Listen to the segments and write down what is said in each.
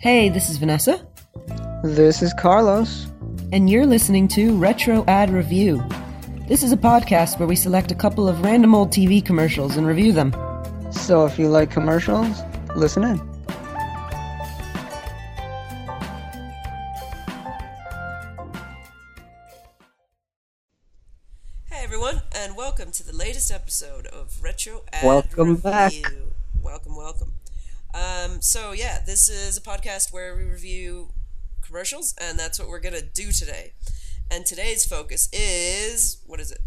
Hey, this is Vanessa, This is Carlos. and you're listening to Retro Ad Review. This is a podcast where we select a couple of random old TV commercials and review them. So if you like commercials, listen in. Welcome back. Welcome, welcome. Um, so yeah, this is a podcast where we review commercials, and that's what we're gonna do today. And today's focus is what is it?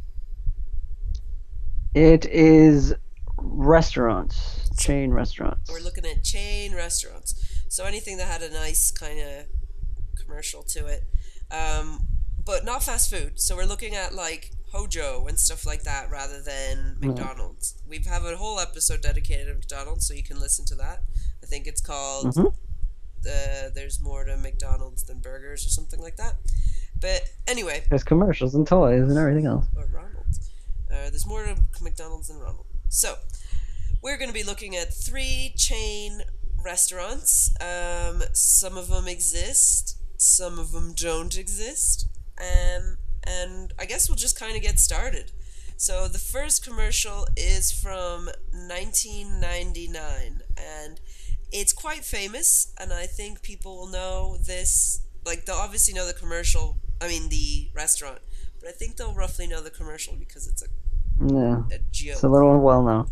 It is restaurants, chain restaurants. We're looking at chain restaurants. So anything that had a nice kind of commercial to it, um, but not fast food. So we're looking at like Hojo and stuff like that rather than McDonald's. We have a whole episode dedicated to McDonald's, so you can listen to that. I think it's called Mhm. uh, "There's More to McDonald's Than Burgers" or something like that. But anyway, There's commercials and toys and everything else. or Ronald's. Uh, there's more to McDonald's than Ronald. So, we're going to be looking at three chain restaurants. Um, some of them exist, some of them don't exist. Um, and I guess we'll just kind of get started. So, the first commercial is from 1999, and it's quite famous, and I think people will know this. Like, they'll obviously know the commercial, I mean, the restaurant, but I think they'll roughly know the commercial because it's a, Yeah, a joke. it's a little well known.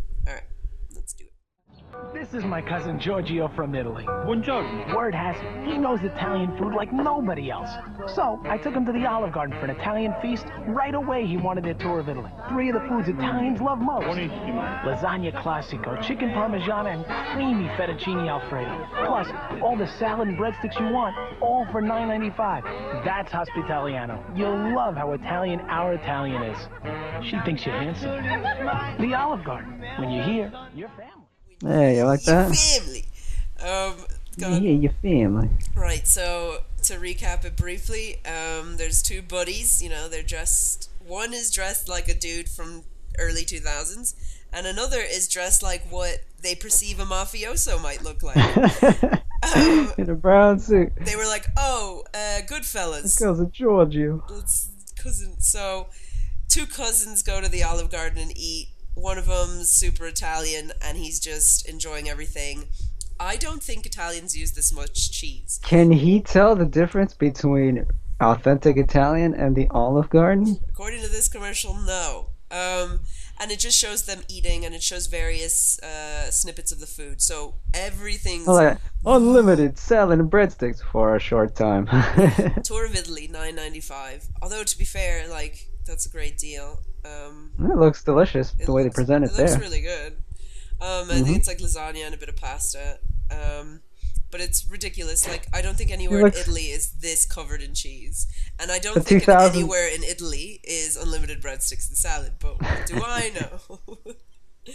This is my cousin Giorgio from Italy. Buongiorno. Word has it, he knows Italian food like nobody else. So I took him to the Olive Garden for an Italian feast. Right away, he wanted a tour of Italy. Three of the foods Italians love most Buonissimo. lasagna classico, chicken parmigiana, and creamy fettuccine alfredo. Plus, all the salad and breadsticks you want, all for $9.95. That's Hospitaliano. You'll love how Italian our Italian is. She thinks you're handsome. The Olive Garden. When you're here, you're family. Hey, you like Your that? family! Um, go Yeah, your family. Right, so to recap it briefly, um, there's two buddies, you know, they're dressed. One is dressed like a dude from early 2000s, and another is dressed like what they perceive a mafioso might look like. Um, In a brown suit. they were like, oh, uh, Goodfellas. To Giorgio. It's cousin. So, two cousins go to the Olive Garden and eat. One of them's super Italian, and he's just enjoying everything. I don't think Italians use this much cheese. Can he tell the difference between authentic Italian and the Olive Garden? According to this commercial, no. Um, and it just shows them eating, and it shows various uh, snippets of the food. So everything's like, unlimited salad and breadsticks for a short time. tour of Italy, nine ninety five. Although to be fair, like that's a great deal. Um, it looks delicious It the way they present it, It looks there. really good. Um, I Mhm. think it's like lasagna and a bit of pasta. Um, but it's ridiculous. Like I don't think anywhere looks- in Italy is this covered in cheese, and I don't think 2000 anywhere in Italy is unlimited breadsticks and salad. But what do I know?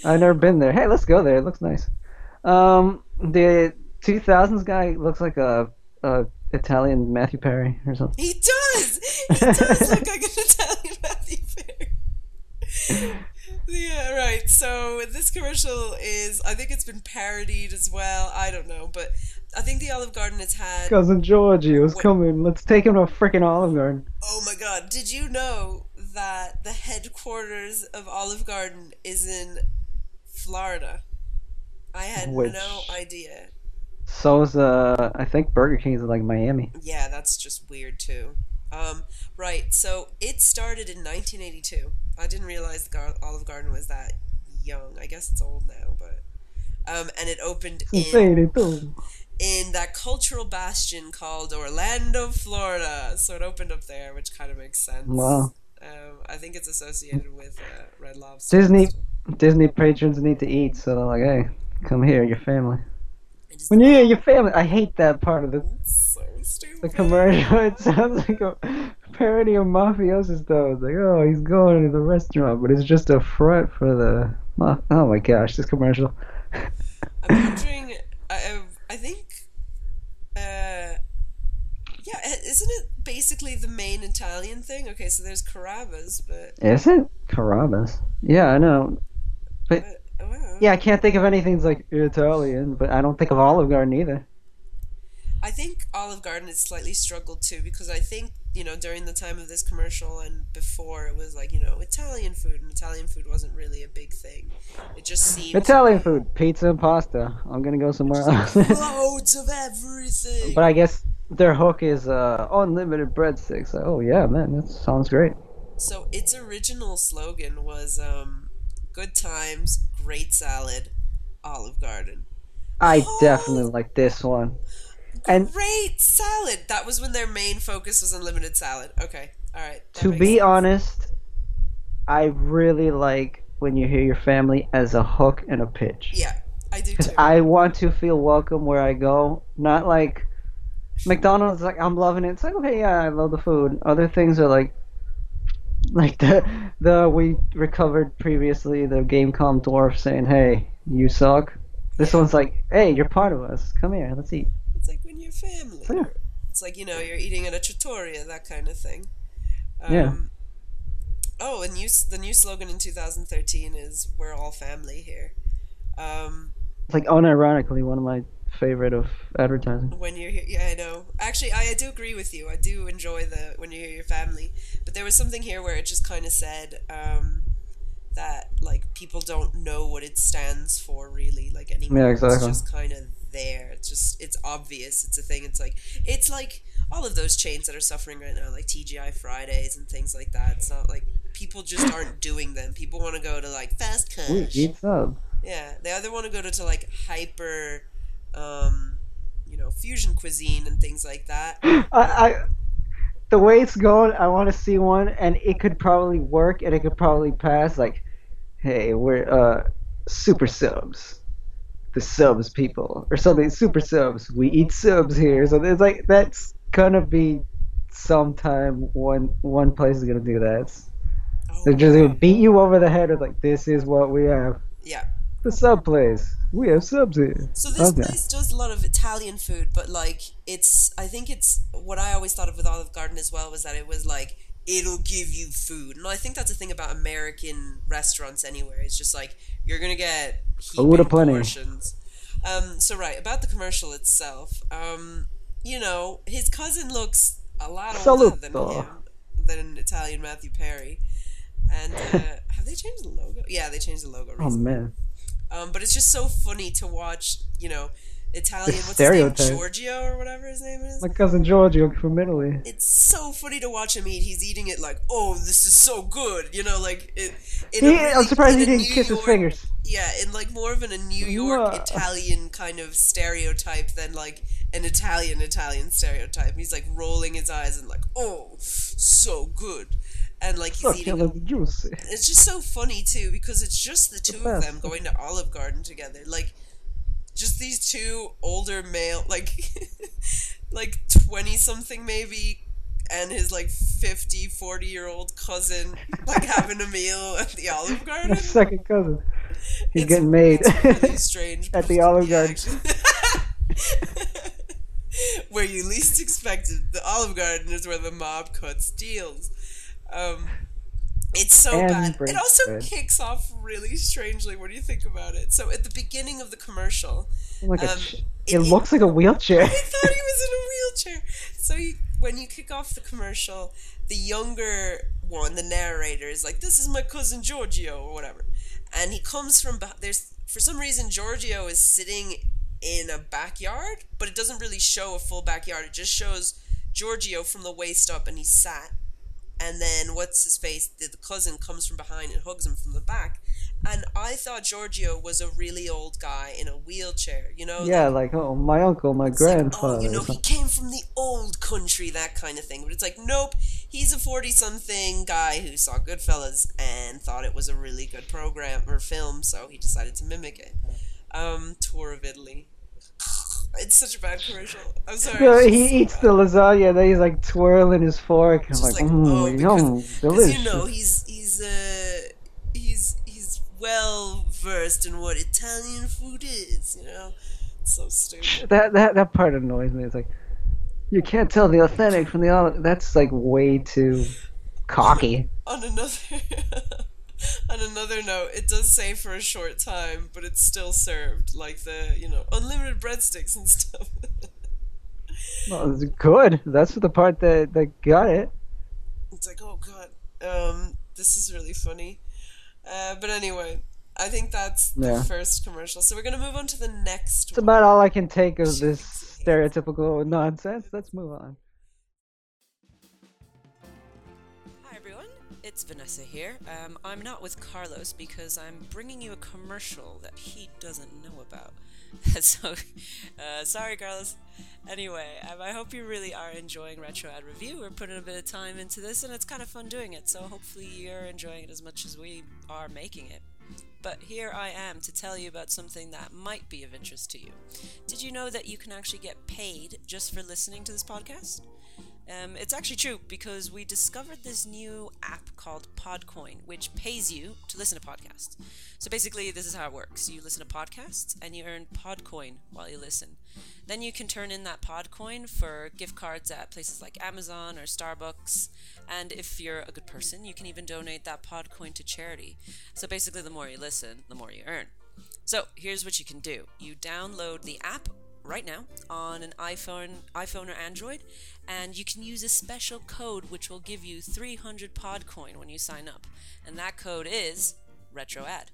I've never been there. Hey, let's go there. It looks nice. Um, the 2000s guy looks like a, a Italian Matthew Perry or something. he does. He does look like an Italian Matthew Perry. Yeah, right. So this commercial is, I think it's been parodied as well. I don't know, but I think the Olive Garden has had Cousin Giorgio's Wait. coming. Let's take him to a freaking Olive Garden. Oh my god, did you know that the headquarters of Olive Garden is in Florida? I had Which- no idea. So's uh, I think Burger King's in like Miami. Yeah, that's just weird too. Um, right, so it started in 1982. I didn't realize the Gar- Olive Garden was that young. I guess it's old now, but um, and it opened in in that cultural bastion called Orlando, Florida. So it opened up there, which kind of makes sense. Wow. Um, I think it's associated with uh, Red Lobster. Disney Disney patrons need to eat, so they're like, hey, come here, your family. I When you your family, I hate that part of the It's. The commercial. It sounds like a parody of mafiosos though. It's like, oh, he's going to the restaurant, but it's just a front for the. ma- Oh my gosh, this commercial. I'm wondering. I I, I think. Uh, yeah, isn't it basically the main Italian thing? Okay, so there's Carrabba's, but Is it Carrabba's? Yeah, I know. but oh, wow, Yeah, I can't think of anything that's like Italian, but I don't think of Olive Garden either. I think Olive Garden has slightly struggled too because I think you know during the time of this commercial and before it was like you know Italian food and Italian food wasn't really a big thing. It just seemed Italian food, pizza and pasta. I'm gonna go somewhere else. loads of everything. but I guess their hook is uh, unlimited breadsticks. Like, oh yeah, man, that sounds great. So its original slogan was um, "Good times, great salad, Olive Garden." I Oh. definitely like this one. And Great salad. That was when their main focus was unlimited salad. Okay, all right. to be sense. honest, I really like when you hear your family as a hook and a pitch. yeah, I do Because too. I want to feel welcome where I go. Not like McDonald's, like I'm loving it. It's like okay, yeah, I love the food. Other things are like, like the the we recovered previously the Gamecom dwarf saying, "Hey, you suck." This one's like, "Hey, you're part of us. Come here, let's eat." It's like when you're family. Yeah. It's like you know you're eating at a trattoria, that kind of thing. Um, Yeah. Oh, and new, the new slogan in 2013 is "We're all family here." Um, It's like unironically one of my favorite of advertising. when you're here, yeah, I know. Actually, I, I do agree with you. I do enjoy the when you hear your family, but there was something here where it just kind of said um, that like people don't know what it stands for really, like anymore. Yeah, exactly. It's just kind of there. It's just it's obvious. It's a thing. It's like it's like all of those chains that are suffering right now, like TGI Fridays and things like that. It's not like people just aren't doing them. People want to go to like fast cash. eat sub. Yeah, they either want to go to, to like hyper, um, you know, fusion cuisine and things like that. I, I the way it's going, I want to see one, and it could probably work, and it could probably pass. Like, hey, we're uh super subs, the subs people, or something. Super subs, we eat subs here. So it's like that's gonna be sometime one one place is gonna do that. Oh, They're just gonna beat you over the head with like, this is what we have. yeah. The sub place, we have subs here. So this Okay. place does a lot of Italian food, but like it's, I think it's what I always thought of with Olive Garden as well was that it was like it'll give you food, and I think that's the thing about American restaurants anywhere. It's just like you're gonna get Food heaping aplenty. portions. Um, so right about the commercial itself, um, you know, his cousin looks a lot older than him, than Italian Matthew Perry. And uh, have they changed the logo? Yeah, they changed the logo. Oh man, Um, but it's just so funny to watch, you know, Italian. What's stereotype. his name? Giorgio or whatever his name is. my cousin Giorgio from Italy. it's so funny to watch him eat. He's eating it like, oh, this is so good. You know, like it. in He, really- I'm surprised in he didn't New kiss his fingers. Yeah, in like more of an, a New York Mwah. Italian kind of stereotype than like an Italian Italian stereotype. He's like rolling his eyes and like, oh, so good, and like he's oh, eating juicy. it's just so funny too because it's just the two of them going to Olive Garden together. Like just these two older male like like 20 something maybe and his like 50 40 year old cousin like having a meal at the Olive Garden. second cousin. He's It's- getting made. Really strange. At the Olive Garden. where you least expected. The Olive Garden is where the mob cuts deals. Um, it's so bad. It also kicks off really strangely. What do you think about it? So at the beginning of the commercial, like Um, ch- it- it, looks like a wheelchair. I thought he was in a wheelchair. So you, when you kick off the commercial, the younger one, the narrator, is like, "This is my cousin Giorgio" or whatever, and he comes from there's for some reason Giorgio is sitting in a backyard, but it doesn't really show a full backyard. It just shows Giorgio from the waist up, and he's sat. And then what's his face? The, the cousin comes from behind and hugs him from the back. And I thought Giorgio was a really old guy in a wheelchair. You know, yeah, like oh, my uncle, my it's like, grandfather. oh, you know, he came from the old country, that kind of thing. But it's like, nope, he's a 40 something guy who saw Goodfellas and thought it was a really good program or film, so he decided to mimic it. Um, Tour of Italy. It's such a bad commercial. I'm sorry. Yeah, he so eats bad. the lasagna, then he's like twirling his fork. I'm Just like, like, mmm, oh, yum, Because delicious. you know he's he's uh he's he's well versed in what Italian food is. You know, it's so stupid. that that that part annoys me. It's like you can't tell the authentic from the. That's like way too cocky. on another On another note, it does say for a short time, but it's still served, like the you know unlimited breadsticks and stuff. Well, it's good. That's the part that that got it. it's like, oh god, um, this is really funny. Uh, but anyway, I think that's the Yeah. first commercial. So we're gonna move on to the next It's about all I can take of this stereotypical nonsense. Let's move on. It's Vanessa here. Um, I'm not with Carlos because I'm bringing you a commercial that he doesn't know about. so, uh, sorry, Carlos. Anyway, um, I hope you really are enjoying Retro Ad Review. We're putting a bit of time into this, and it's kind of fun doing it. So hopefully you're enjoying it as much as we are making it. But here I am to tell you about something that might be of interest to you. Did you know that you can actually get paid just for listening to this podcast? Um, it's actually true because we discovered this new app called Podcoin, which pays you to listen to podcasts. So basically, this is how it works you listen to podcasts and you earn Podcoin while you listen. Then you can turn in that Podcoin for gift cards at places like Amazon or Starbucks. And if you're a good person, you can even donate that Podcoin to charity. So basically, the more you listen, the more you earn. So here's what you can do you download the app right now on an iPhone, iPhone or Android, and you can use a special code which will give you 300 Podcoin when you sign up, and that code is RetroAd.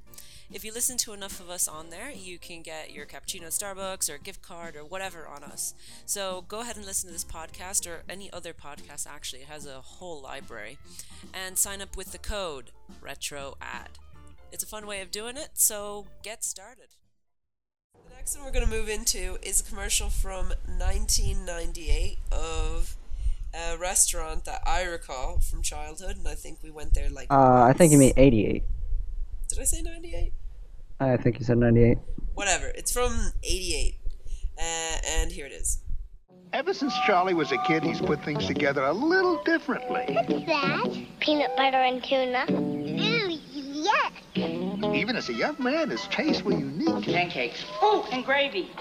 If you listen to enough of us on there, you can get your cappuccino at Starbucks or gift card or whatever on us. So go ahead and listen to this podcast or any other podcast actually. It has a whole library. And sign up with the code RetroAd. It's a fun way of doing it, so get started. The next one we're gonna move into is a commercial from 1998 of a restaurant that I recall from childhood, and I think we went there like. Uh, I think you mean 88. Did I say 98? I think you said 98. Whatever. It's from 88. Uh, and here it is. Ever since Charlie was a kid, he's put things together a little differently. What's that? Peanut butter and tuna. Ooh, yuck. Even as a young man, his tastes were unique. Pancakes. Oh, and gravy.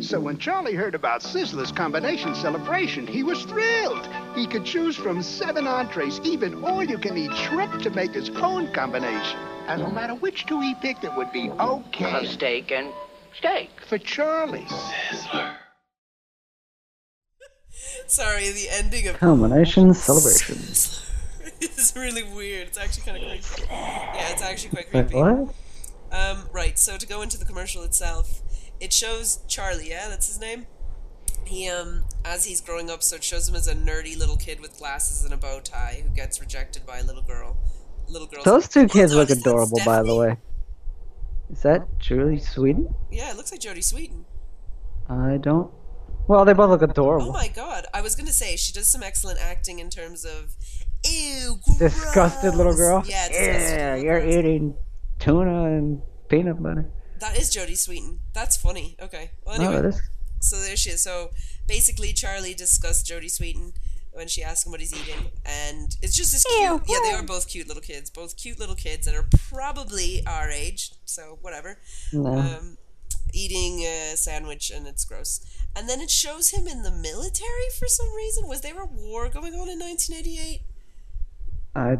So when Charlie heard about Sizzler's combination celebration, he was thrilled. He could choose from seven entrees, even all-you-can-eat shrimp to make his own combination. And no matter which two he picked, it would be okay steak and steak. for Charlie. Sizzler. Sorry, the ending of. Combination celebration. it's really weird. It's actually kind of creepy. Yeah, it's actually quite creepy. what? Um, right, so to go into the commercial itself, it shows Charlie, yeah, that's his name. He um as he's growing up, so it shows him as a nerdy little kid with glasses and a bow tie who gets rejected by a little girl. Little girl. Those two kids look adorable, by the way. Is that Jodie Sweetin? Yeah, it looks like Jodie Sweetin. I don't. Well, they both look adorable. Oh my god, I was gonna say she does some excellent acting in terms of ew, Disgusted little girl. Yeah, Yeah, you're girls. eating tuna and peanut butter. That is Jodie Sweetin. That's funny. Okay. Well, anyway. Oh. So there she is. So basically, Charlie discussed Jodie Sweetin when she asked him what he's eating, and it's just this cute. Yeah, they are both cute little kids. Both cute little kids that are probably our age. So whatever. No. Um, eating a sandwich, and it's gross. And then it shows him in the military for some reason. Was there a war going on in 1988? I.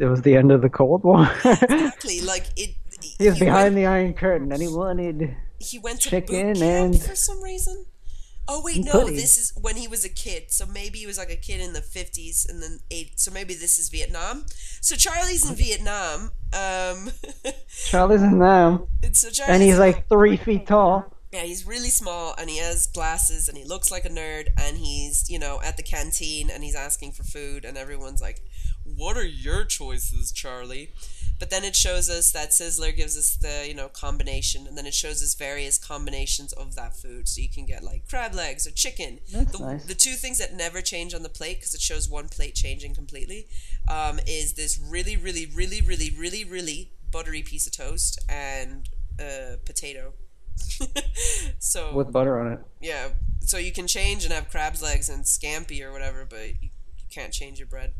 It was the end of the Cold War. Exactly. Like it. he was behind went, the Iron Curtain, and he wanted. He went to chicken boot camp and- for some reason. Oh wait, no. This is when he was a kid. So maybe he was like a kid in the fifties and then eight. So maybe this is Vietnam. So Charlie's in Vietnam. Um, Charlie's in them, so Charlie's and he's like three feet tall. yeah, he's really small and he has glasses and he looks like a nerd and he's you know at the canteen and he's asking for food and everyone's like, "What are your choices, Charlie?" But then it shows us that Sizzler gives us the you know combination, and then it shows us various combinations of that food. So you can get like crab legs or chicken. That's the, nice. the two things that never change on the plate because it shows one plate changing completely um, is this really, really, really, really, really, really buttery piece of toast and uh, potato. so With butter on it. yeah, so you can change and have crab's legs and scampi or whatever, but you, you can't change your bread.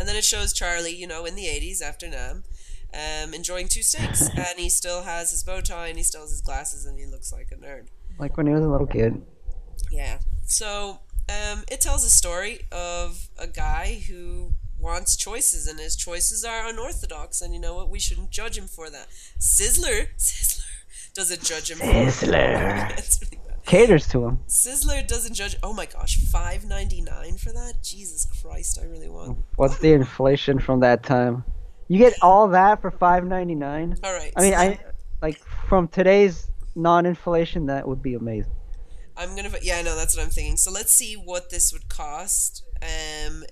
And then it shows Charlie, you know, in the 80s after Nam, um, enjoying two steaks. and he still has his bow tie and he still has his glasses and he looks like a nerd. Like when he was a little kid. Yeah. So um, it tells a story of a guy who wants choices, and his choices are unorthodox. And you know what? We shouldn't judge him for that. Sizzler, Sizzler doesn't judge him. Sizzler. It's really bad. Caters to him. Sizzler doesn't judge. Oh my gosh, five ninety nine for that? Jesus Christ, I really want. What's the inflation from that time? You get all that for five ninety nine. All right. I mean, I like from today's non-inflation, that would be amazing. I'm gonna. Yeah, I know that's what I'm thinking. So let's see what this would cost. Um,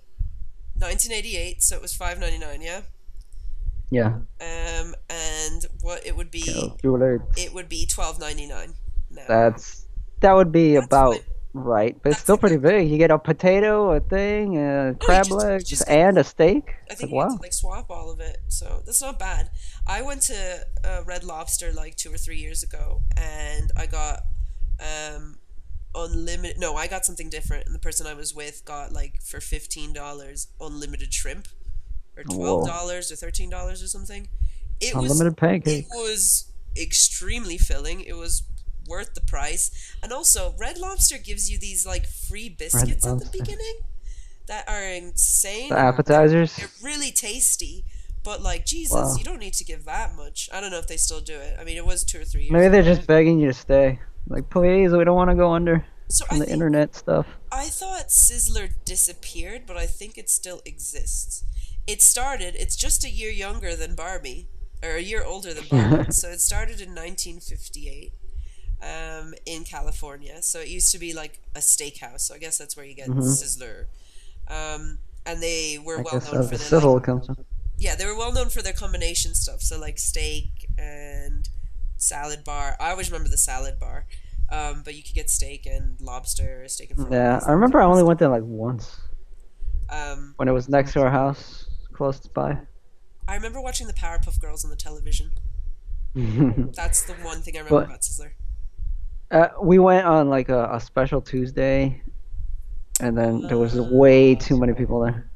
1988. So it was 5.99. Yeah. Yeah. Um, and what it would be? Calculate. It would be 12.99. Now. That's that would be That's about right, but it's still pretty big. You get a potato, a thing, a crab just- legs, just and a steak. I It's think like, you wow. to like swap all of it, so that's not bad. I went to uh, Red Lobster like two or three years ago, and I got um unlimited. No, I got something different, and the person I was with got like for fifteen dollars unlimited shrimp, or twelve dollars or thirteen dollars or something. It was Unlimited it was extremely filling. It was worth the price, and also Red Lobster gives you these like free biscuits at the beginning that are insane. The appetizers. They're really tasty, but like Jesus, Wow. you don't need to give that much. I don't know if they still do it. I mean, it was two or three years. Maybe they're just begging you to stay. Like, please, we don't want to go under so on the internet stuff. I thought Sizzler disappeared, but I think it still exists. It started. It's just a year younger than Barbie, or a year older than Barbie. so it started in 1958. Um, in California, so it used to be like a steakhouse. So I guess that's where you get Sizzler. Um, and they were Mm-hmm. I well known for the their like, comes yeah, they were well known for their combination stuff. So like steak and salad bar. I always remember the salad bar. Um, but you could get steak and lobster, steak and. Yeah, I remember I only went there like once Um, when it was next to our house, close by. I remember watching the Powerpuff Girls on the television. That's the one thing I remember But- about Sizzler. Uh, we went on like a, a special Tuesday, and then there was way too many people there.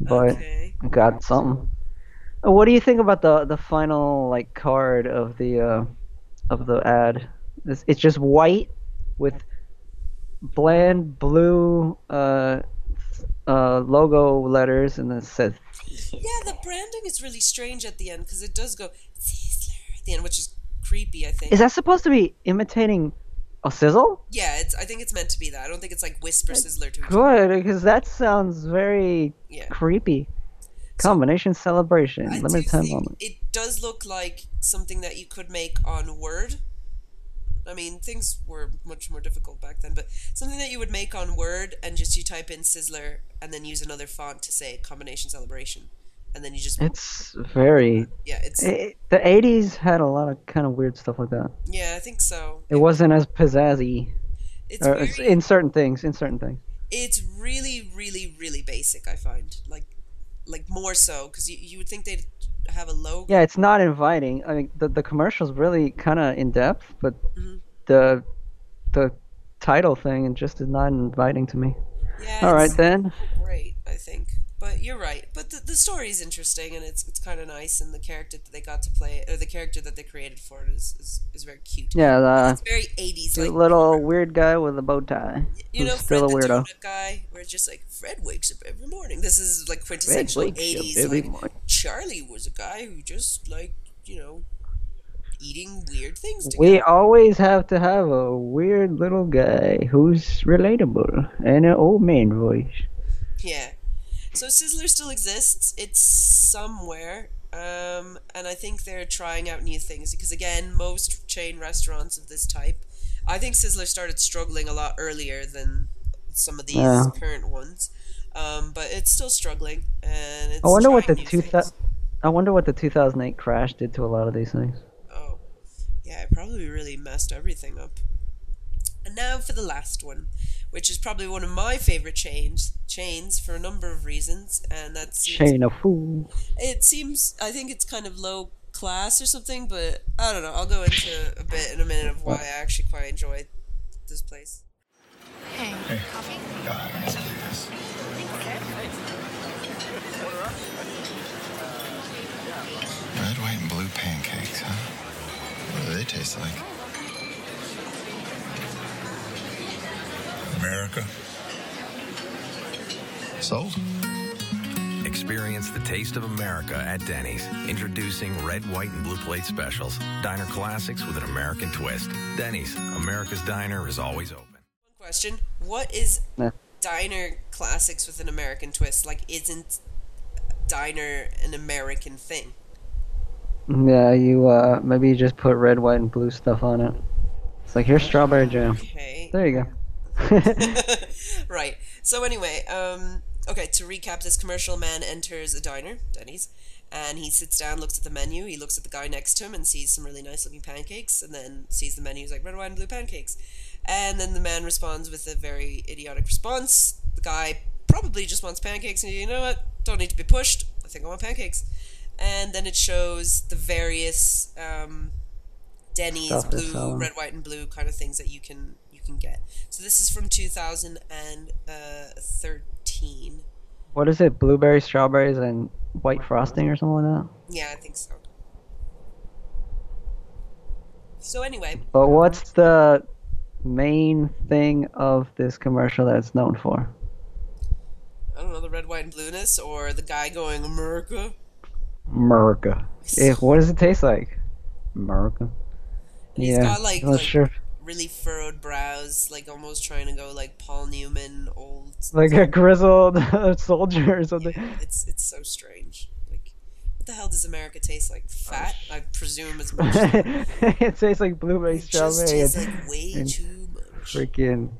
But okay. got something. Uh, What do you think about the the final like card of the uh, of the ad? It's, it's just white with bland blue uh, uh, logo letters, and it says Yeah, the branding is really strange at the end because it does go Sizzler at the end, which is creepy. I think. Is that supposed to be imitating a sizzle? yeah, it's. I think it's meant to be that. I don't think it's like whisper Sizzler to each. Good, because that sounds very Yeah. creepy. Combination celebration, I limited do time moment. it does look like something that you could make on Word. I mean, things were much more difficult back then, but something that you would make on Word and just you type in Sizzler and then use another font to say combination celebration, and then you just It's very. yeah, it's It, the '80s had a lot of kind of weird stuff like that. yeah, I think so. It wasn't as pizzazzy, It's or very, in certain things. In certain things. it's really, really, really basic. I find like like more so because you, you would think they'd have a logo. Yeah, it's not inviting. I mean, the the commercial's really kind of in depth, but Mhm. the the title thing just is not inviting to me. Yeah, All right it's- then. great, I think. But you're right. But the, the story is interesting and it's it's kind of nice, and the character that they got to play, or the character that they created for it, is is, is very cute. Yeah, the, It's very 80s, the like little weird guy with a bow tie. you know, Fred still a weirdo. guy. Where it's just like Fred wakes up every morning. This is like quintessential wakes up 80s. every Like, morning. Charlie was a guy who just like you know eating weird things. Together. We always have to have a weird little guy who's relatable and an old man voice. Yeah. So Sizzler still exists. It's somewhere. Um, and I think they're trying out new things because again, most chain restaurants of this type, I think Sizzler started struggling a lot earlier than some of these Yeah. current ones. Um, but it's still struggling, and it's. I wonder what the two things. I wonder what the 2008 crash did to a lot of these things. Oh, yeah, it probably really messed everything up. And now for the last one, which is probably one of my favorite chains, chains for a number of reasons, and that's Chain of food. it seems I think it's kind of low class or something, but I don't know. I'll go into a bit in a minute of why I actually quite enjoy this place. Hey, coffee? Red, white, and blue pancakes, huh? What do they taste like? America. Sold. Experience the taste of America at Denny's. Introducing red, white, and blue plate specials. Diner classics with an American twist. Denny's, America's diner is always open. One question: What is Nah. diner classics with an American twist? Like, isn't diner an American thing? Yeah, you uh maybe you just put red, white, and blue stuff on it. It's like here's strawberry jam. Okay. There you go. right. So anyway, um, okay. To recap, this commercial man enters a diner, Denny's, and he sits down, looks at the menu. He looks at the guy next to him and sees some really nice looking pancakes, and then sees the menu. He's like red, white, and blue pancakes, and then the man responds with a very idiotic response. The guy probably just wants pancakes, and you know what? Don't need to be pushed. I think I want pancakes. And then it shows the various um, Denny's blue, red, white, and blue kind of things that you can can get. So this is from 2013. What is it? Blueberry, strawberries, and white frosting or something like that? Yeah, I think so. So anyway, But what's the main thing of this commercial that it's known for? I don't know the red, white, and blueness, or the guy going America. America. Eh, what does it taste like? America. And he's yeah, got like, like sure. Really furrowed brows, like almost trying to go like Paul Newman old. Like a grizzled soldier or something. Yeah, it's it's so strange. Like, what the hell does America taste like? Oh, Fat, I presume as much. it tastes like blueberry, It just strawberry, tastes like way and too much. freaking um,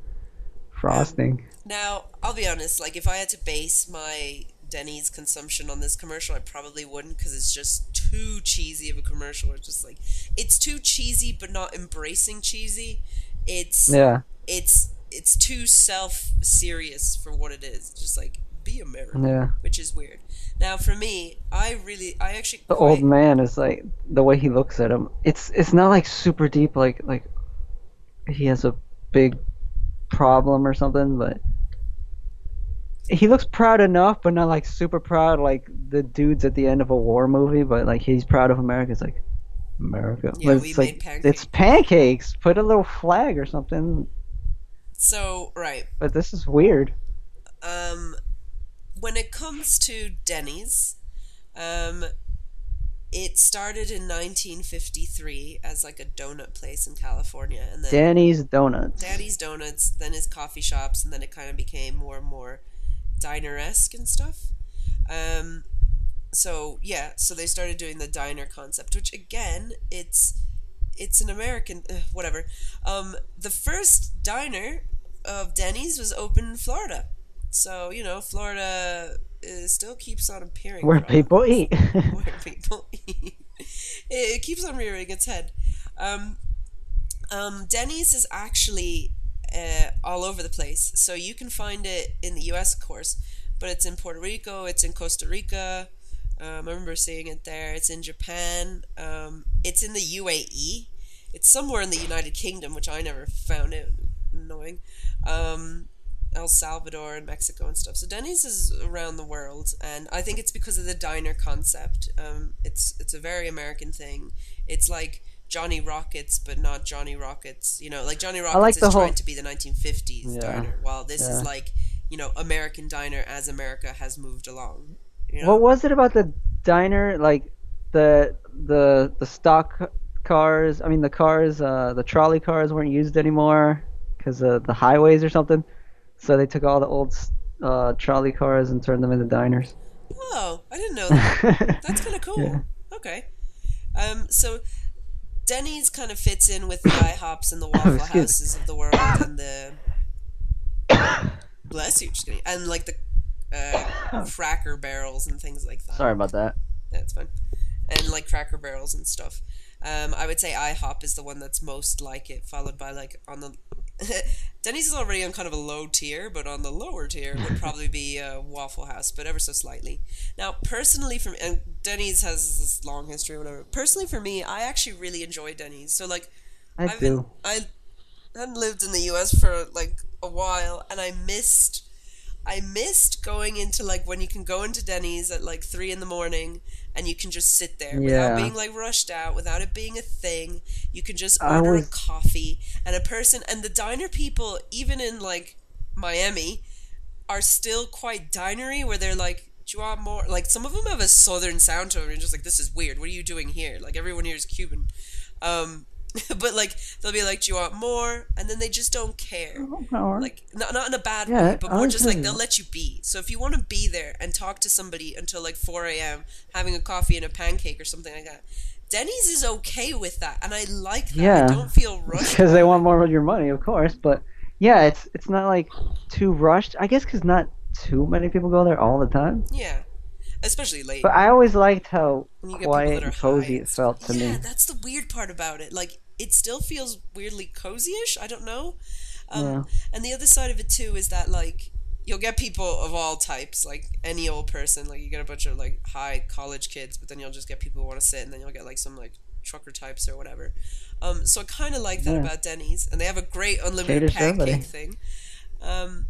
frosting. Now, I'll be honest, like if I had to base my Denny's consumption on this commercial, I probably wouldn't because it's just too cheesy of a commercial. It's just like it's too cheesy but not embracing cheesy. It's yeah. it's it's too self serious for what it is. Just like be American, Yeah. which is weird. Now, for me, I really, I actually The quite, old man is like the way he looks at him. It's it's not like super deep, like like he has a big problem or something, but he looks proud enough, but not like super proud, like the dudes at the end of a war movie. But like he's proud of America. It's like America. Yeah, but we it's made like it's pancakes. Put a little flag or something. So right, But this is weird. um, when it comes to Denny's, um, it started in 1953 as like a donut place in California, and then Danny's Donuts. Daddy's Donuts, then his coffee shops, and then it kind of became more and more diner esque and stuff. Um, so yeah, so they started doing the diner concept, which again, it's it's an American uh, whatever. Um, the first diner of Denny's was open in Florida, so you know Florida uh, still keeps on appearing Where from- people eat. where people eat. It, it keeps on rearing its head. Um, um, Denny's is actually uh, all over the place. So you can find it in the U.S., of course, but it's in Puerto Rico, it's in Costa Rica. Um, I remember seeing it there. It's in Japan. Um, it's in the UAE. It's somewhere in the United Kingdom, which I never found it annoying. Um, El Salvador and Mexico and stuff. So Denny's is around the world, and I think it's because of the diner concept. Um, it's it's a very American thing. It's like Johnny Rockets, but not Johnny Rockets. You know, like Johnny Rockets like is whole- trying to be the 1950s Yeah, diner, while this yeah. is like you know American diner as America has moved along. You know? What was it about the diner? Like the the the stock cars. I mean, the cars, uh, the trolley cars weren't used anymore because of the highways or something. So they took all the old uh, trolley cars and turned them into diners. Oh, I didn't know that. That's kind of cool. Yeah. Okay. Um, so Denny's kind of fits in with the IHOPs and the Waffle Excuse. Houses of the world and the bless you, just kidding, and like the uh, Cracker Barrels and things like that. Sorry about that. That's fine. And like Cracker Barrels and stuff. Um, I would say IHOP is the one that's most like it, followed by like on the Denny's is already on kind of a low tier, but on the lower tier would probably be uh, Waffle House, but ever so slightly. Now, personally, for me, and Denny's has this long history, or whatever. Personally, for me, I actually really enjoy Denny's. So like, I I've been- do. I hadn't lived in the U.S. for like a while, and I missed. I missed going into like when you can go into Denny's at like three in the morning and you can just sit there without being like rushed out, without it being a thing. You can just order was- a coffee and a person and the diner people, even in like Miami, are still quite dinery where they're like Do you want more? Like some of them have a southern sound to them. You're just like, this is weird. What are you doing here? Like everyone here is Cuban. Um, but like they'll be like, do you want more? And then they just don't care. Like not not in a bad Yeah, way, but more just like they'll let you be. So if you want to be there and talk to somebody until like 4 a.m. having a coffee and a pancake or something like that, Denny's is okay with that, and I like that. Yeah. I don't feel rushed. because they want more of your money, of course. But yeah, it's it's not like too rushed. I guess because not too many people go there all the time. Yeah, especially late. But I always liked how When you get people that quiet and cozy it felt to yeah, me. that's the weird part about it. Like it still feels weirdly cozy-ish. I don't know. Um, Yeah. And the other side of it too is that like you'll get people of all types, like any old person. Like you get a bunch of like high college kids, but then you'll just get people who want to sit, and then you'll get like some like trucker types or whatever. Um, so I kind of like that Yeah. about Denny's, and they have a great unlimited Caters pancake thing. Um,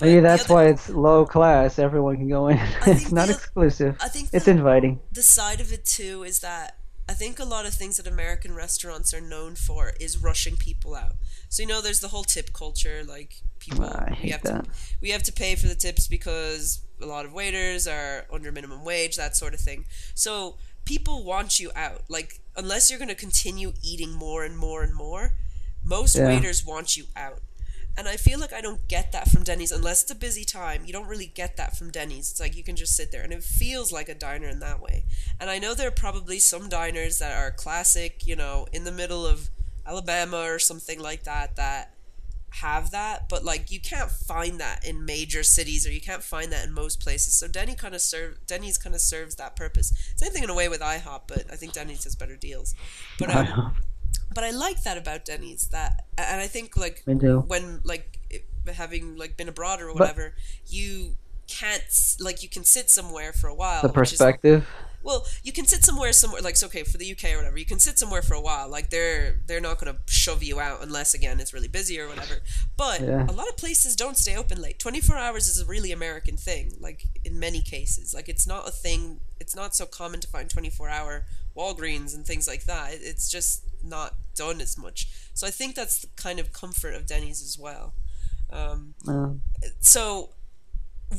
Maybe that's why it's low class. Everyone can go in. it's not exclusive. I think it's the- inviting. the side of it too is that I think a lot of things that American restaurants are known for is rushing people out. So you know, there's the whole tip culture. Like people, ah, I we have that. to we have to pay for the tips because a lot of waiters are under minimum wage, that sort of thing. So people want you out. Like unless you're going to continue eating more and more and more, most Yeah. waiters want you out. And I feel like I don't get that from Denny's unless it's a busy time. You don't really get that from Denny's. It's like you can just sit there and it feels like a diner in that way. And I know there are probably some diners that are classic, you know, in the middle of Alabama or something like that that have that, but like you can't find that in major cities or you can't find that in most places. So Denny kind of serve Denny's kind of serves that purpose. Same thing in a way with IHOP, but I think Denny's has better deals. But um, but I like that about Denny's that and I think like when like having like been abroad or But- whatever, you can't like you can sit somewhere for a while. The which is- perspective. Well, you can sit somewhere somewhere like so okay for the UK or whatever. You can sit somewhere for a while. Like they're they're not going to shove you out unless again it's really busy or whatever. But Yeah. a lot of places don't stay open late. 24 hours is a really American thing like in many cases. Like it's not a thing it's not so common to find 24 hour Walgreens and things like that. It's just not done as much. So I think that's the kind of comfort of Denny's as well. Um, Uh, so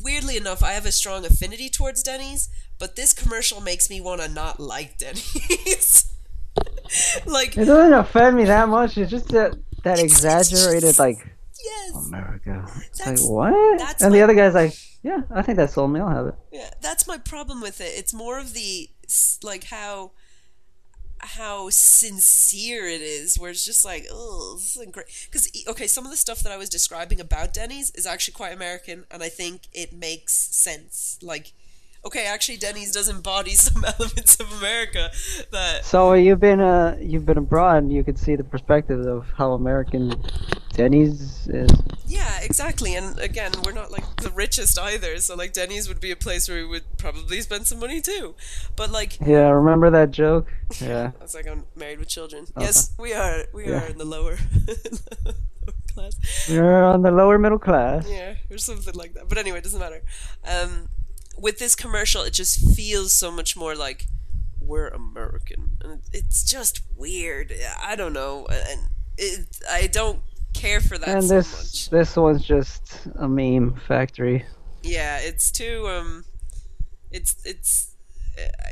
weirdly enough, I have a strong affinity towards Denny's, but this commercial makes me want to not like Denny's. like it doesn't offend me that much. It's just that that exaggerated like yes, America. It's That's- like what? And the other guy's like, yeah, I think that's sold me. I'll have it. yeah, that's my problem with it. It's more of the like how how sincere it is, where it's just like, oh, this isn't great. Because okay, some of the stuff that I was describing about Denny's is actually quite American, and I think it makes sense. Like, okay, actually, Denny's does embody some elements of America that So you've been uh you've been abroad and you could see the perspective of how American Denny's is. Yeah, exactly. And again, we're not like the richest either, so like Denny's would be a place where we would probably spend some money too. But like, Yeah, remember that joke? Yeah. I was like, I'm married with children. Uh-huh. Yes, we are. We Yeah. are in the lower, lower class. You're on the lower middle class. Yeah, or something like that. But anyway, it doesn't matter. Um, with this commercial, it just feels so much more like we're American, and it's just weird. I don't know, and it, I don't care for that and so this much. this one's just a meme factory. Yeah, it's too um, it's it's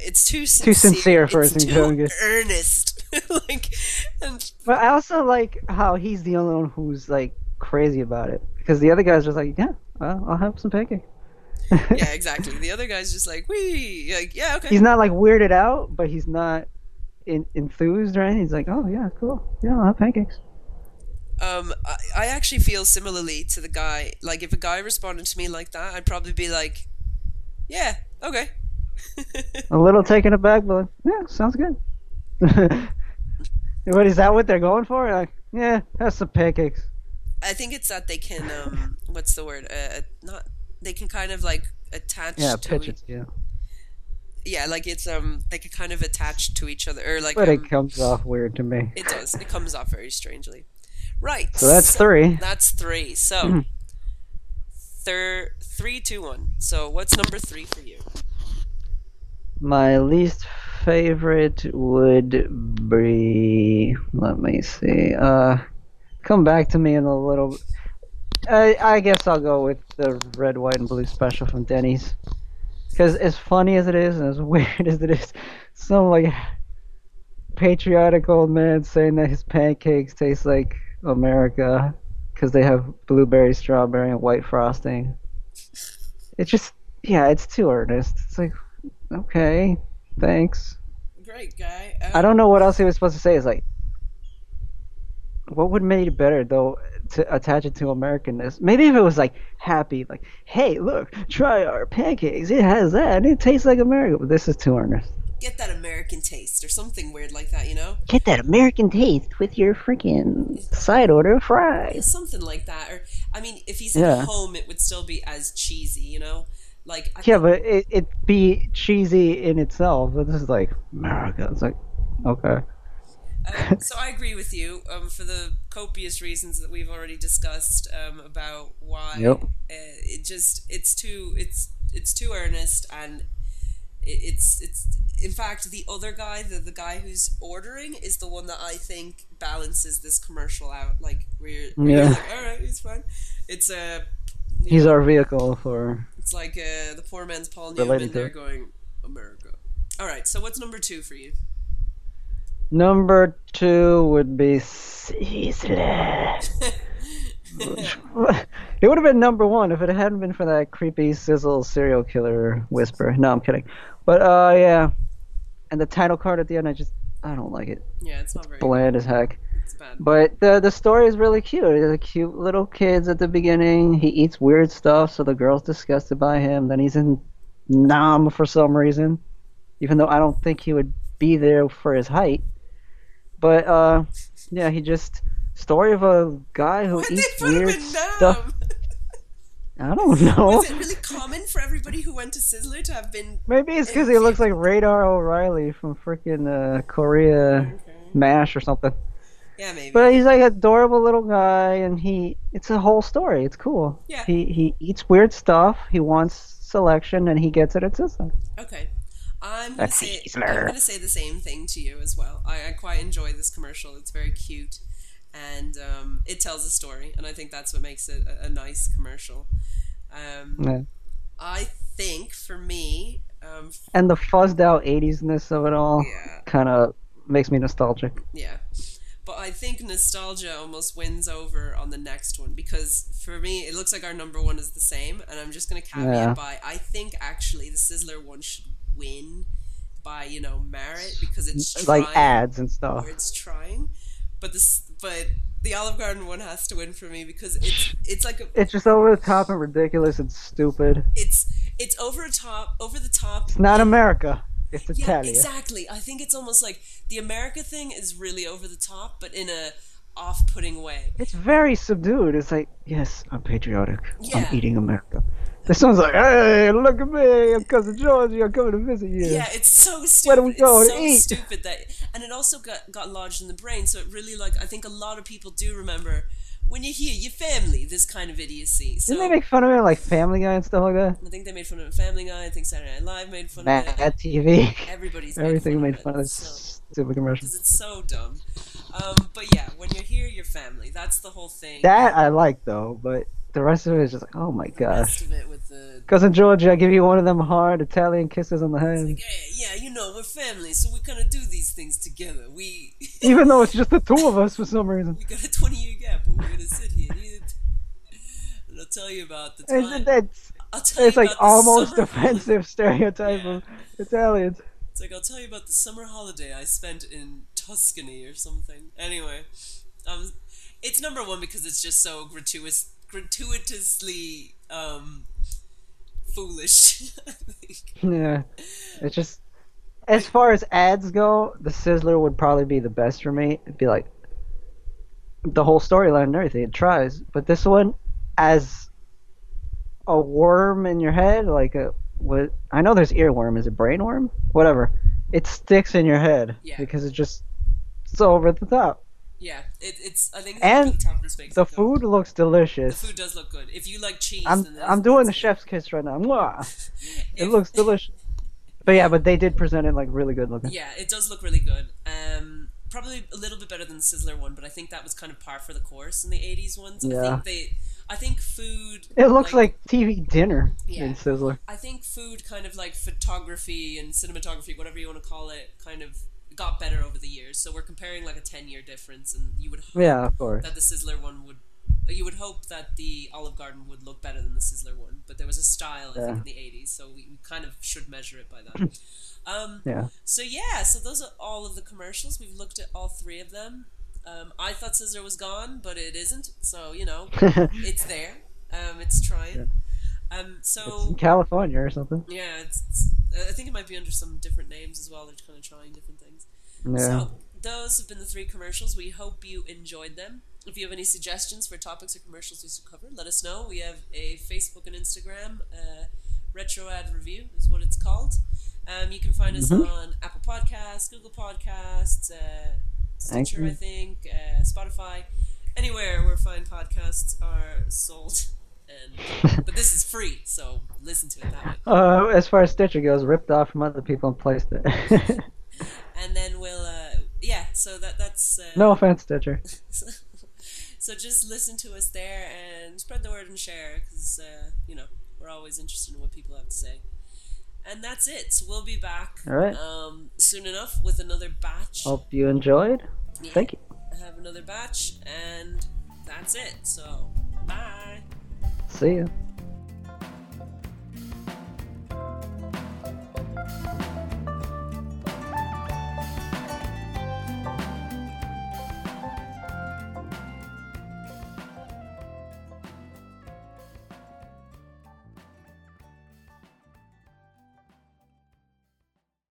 it's too sincere. Too sincere for it's its too earnest. like, and But I also like how he's the only one who's like crazy about it because the other guys are just like, yeah, well, I'll have some pancake. Yeah, exactly. The other guy's just like, we like, yeah, okay. He's not like weirded out, but he's not in, enthused or anything. He's like, oh yeah, cool, yeah, I'll have pancakes. Um, I, I actually feel similarly to the guy. Like, if a guy responded to me like that, I'd probably be like, yeah, okay. A little taken aback, but like, yeah, sounds good. what is that? What they're going for? Like, yeah, that's some pancakes. I think it's that they can um, what's the word? Uh, not they can kind of like attach. Yeah, to pitch it. Yeah, Yeah, like it's um, they can kind of attach to each other, or like but um, it comes off weird to me. It does. It comes off very strangely. Right. So that's three. That's three. So, thir- three, two, one. So, what's number three for you? My least favorite would be. Let me see. Uh, come back to me in a little. I I guess I'll go with the red, white, and blue special from Denny's. Because as funny as it is and as weird as it is, some like patriotic old man saying that his pancakes taste like America because they have blueberry, strawberry, and white frosting. It's just, yeah, it's too earnest. It's like, okay, thanks. Great guy. I don't um, know what else he was supposed to say. It's like, what would make it better though to attach it to Americanness? Maybe if it was like happy, like, hey, look, try our pancakes. It has that, and it tastes like America. But this is too earnest. Get that American taste or something weird like that, you know? Get that American taste with your freaking side order of fries. Something like that. Or, I mean, if he's Yeah. at home, it would still be as cheesy, you know? Like, I Yeah, but it it be cheesy in itself. But this is like America. It's like, okay. Um, so I agree with you um, for the copious reasons that we've already discussed um, about why Yep. uh, it just it's too it's it's too earnest and it, it's it's in fact the other guy the the guy who's ordering is the one that I think balances this commercial out like we're, we're Yeah. like all right he's fine it's a He's our vehicle for. it's like uh, the poor man's Paul Newman they're going America all right so what's number two for you Number two would be Sizzler. it would have been number one if it hadn't been for that creepy sizzle serial killer whisper. No, I'm kidding. But uh, yeah, and the title card at the end, I just I don't like it. yeah it's not very Bland as heck. it's bad But the the story is really cute. The cute little kids at the beginning. He eats weird stuff, so the girl's disgusted by him. Then he's in Nam for some reason, even though I don't think he would be there for his height. But uh, yeah, he just story of a guy who Why'd eats weird stuff. I don't know. Was it really common for everybody who went to Sizzler to have been? Maybe it's because he looks like Radar O'Reilly from freaking uh, Korea M*A*S*H or something. Yeah, maybe. But he's like adorable little guy, and he it's a whole story. It's cool. Yeah. He he eats weird stuff. He wants selection, and he gets it at Sizzler. Okay. I'm gonna say. I'm gonna say the same thing to you as well. I, I quite enjoy this commercial. It's very cute, and um, it tells a story, and I think that's what makes it a, a nice commercial. Um, Yeah. I think for me, um, And the fuzzed out 80s-ness of it all Yeah. kind of makes me nostalgic. Yeah. But I think nostalgia almost wins over on the next one because for me it looks like our number one is the same, and I'm just gonna caveat Yeah. by I think actually the Sizzler one should win by you know merit because it's Like ads and stuff. or it's trying, but this but the Olive Garden one has to win for me because it's it's like a, It's just over the top and ridiculous and stupid. it's it's over the top over the top It's not America. It's Yeah, Italia. exactly. I think it's almost like the America thing is really over the top, but in a off-putting way. It's very subdued. It's like, yes, I'm patriotic. Yeah. I'm eating America. This one's like, hey, look at me. I'm cousin Georgie. I'm coming to visit you. Yeah, it's so stupid. Where do we go it's so eat? stupid that, and it also got got lodged in the brain. So it really like I think a lot of people do remember when you hear your family this kind of idiocy. So Didn't they make fun of it like Family Guy and stuff like that? I think they made fun of it. Family Guy. I think Saturday Night Live made fun Mad of it. TV. Everybody's made Everything fun of made fun of this so- stupid commercial. because it's so dumb. Um, but yeah, when you hear your family, that's the whole thing. That I like though, but the rest of it is just like, oh my gosh. of it with the Cousin Georgie, I give you one of them hard Italian kisses on the head. yeah, yeah, you know, we're family, so we kind of do these things together. We Even though it's just the two of us for some reason. we got a twenty year gap, but we're gonna sit here and, eat it. and I'll tell you about the It's, time. it's, you it's like almost offensive stereotype of Italians. It's like I'll tell you about the summer holiday I spent in Tuscany or something. Anyway, um, it's number one because it's just so gratuitous, gratuitously um, foolish. I think. Yeah, it's just as far as ads go, the Sizzler would probably be the best for me. It'd be like the whole storyline and everything. It tries, but this one, as a worm in your head, like a what? I know there's earworm. Is it brainworm? Whatever. It sticks in your head Yeah. because it just it's over the top. Yeah, it, it's. I think it's And the top respect. The food looks delicious. The food does look good. If you like cheese, I'm I'm doing the chef's kiss right now. It looks delicious. But yeah, but they did present it like really good looking. Yeah, it does look really good. Um, probably a little bit better than the Sizzler one, but I think that was kind of par for the course in the '80s ones. I Yeah. think they, I think food. It looks like, TV dinner Yeah. in Sizzler. I think food, kind of like photography and cinematography, whatever you want to call it, kind of got better over the years. So we're comparing like a ten-year difference, and you would hope Yeah, of course. that the Sizzler one would. You would hope that the Olive Garden would look better than the Sizzler one, but there was a style I Yeah. think in the '80s, so we, we kind of should measure it by that. um, Yeah. So yeah, so those are all of the commercials. We've looked at all three of them. Um, I thought Sizzler was gone, but it isn't. So you know, it's there. Um, it's trying. Um, It's so in California or something. yeah, it's, it's, I think it might be under some different names as well. They're kind of trying different things. Yeah. So those have been the three commercials. We hope you enjoyed them. If you have any suggestions for topics or commercials we should cover, let us know. We have a Facebook and Instagram. Uh, Retro Ad Review is what it's called. Um, you can find us Mhm. on Apple Podcasts, Google Podcasts, uh, Stitcher, I think, uh, Spotify, anywhere where fine podcasts are sold. And but this is free, so listen to it that way. Uh, as far as Stitcher goes, ripped off from other people and placed it. and then we'll uh yeah so that that's uh, no offense, Stitcher. so just listen to us there and spread the word and share because uh, you know we're always interested in what people have to say and that's it so we'll be back All right. um, soon enough with another batch Hope you enjoyed. Yeah. Thank you. have another batch and that's it so bye See ya.